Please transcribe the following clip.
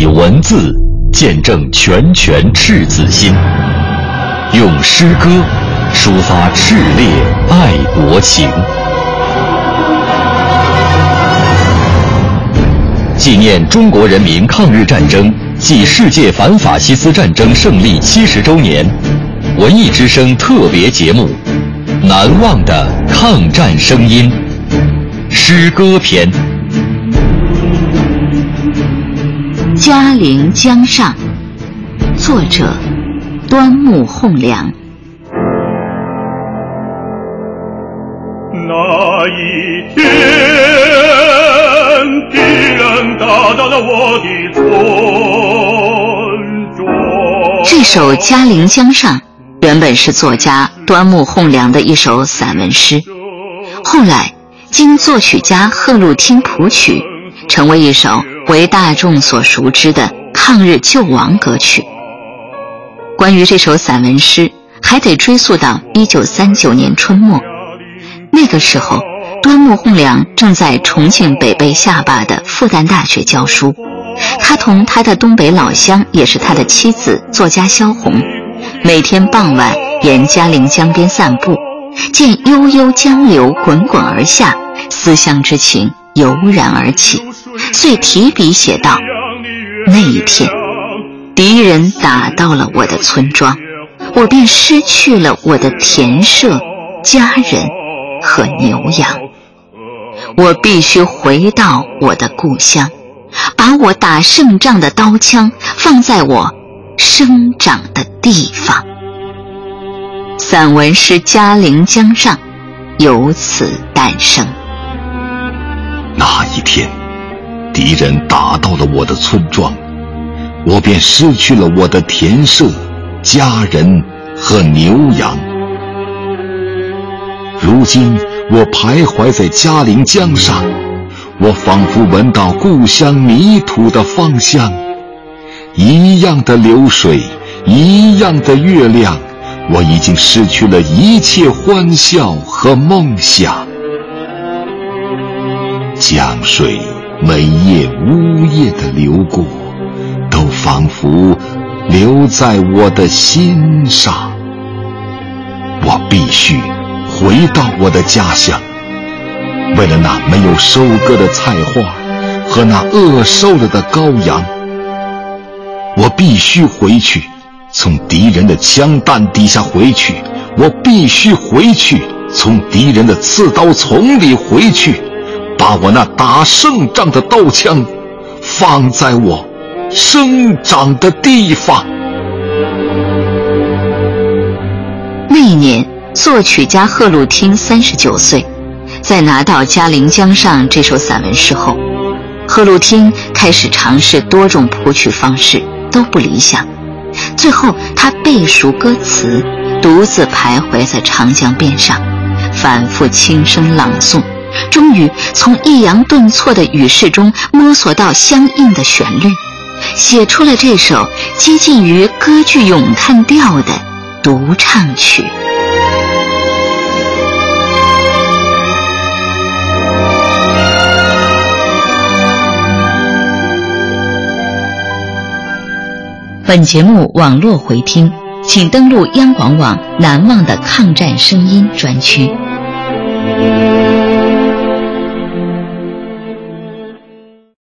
以文字见证拳拳赤子心，用诗歌抒发炽烈爱国情。纪念中国人民抗日战争暨世界反法西斯战争胜利七十周年，文艺之声特别节目《难忘的抗战声音》诗歌篇。嘉陵江上，作者端木蕻良。那一天，敌人打到了我的村庄。这首《嘉陵江上》原本是作家端木蕻良的一首散文诗，后来经作曲家贺陆汀谱曲，成为一首。为大众所熟知的抗日救亡歌曲。关于这首散文诗，还得追溯到一九三九年春末。那个时候，端木蕻良正在重庆北碚下坝的复旦大学教书。他同他的东北老乡，也是他的妻子，作家萧红，每天傍晚沿嘉陵江边散步，见悠悠江流滚滚而下，思乡之情油然而起。遂提笔写道：“那一天，敌人打到了我的村庄，我便失去了我的田舍、家人和牛羊。我必须回到我的故乡，把我打胜仗的刀枪放在我生长的地方。”散文诗《嘉陵江上》由此诞生。那一天。敌人打到了我的村庄，我便失去了我的田舍、家人和牛羊。如今我徘徊在嘉陵江上，我仿佛闻到故乡泥土的芳香，一样的流水，一样的月亮，我已经失去了一切欢笑和梦想。江水。每夜呜咽的流过，都仿佛留在我的心上。我必须回到我的家乡，为了那没有收割的菜花和那饿瘦了的羔羊，我必须回去，从敌人的枪弹底下回去。我必须回去，从敌人的刺刀丛里回去。把我那打胜仗的刀枪放在我生长的地方。那一年，作曲家贺陆汀三十九岁，在拿到《嘉陵江上》这首散文诗后，贺陆汀开始尝试多种谱曲方式，都不理想。最后，他背熟歌词，独自徘徊在长江边上，反复轻声朗诵。终于从抑扬顿挫的语势中摸索到相应的旋律，写出了这首接近于歌剧咏叹调的独唱曲。本节目网络回听，请登录央广网“难忘的抗战声音”专区。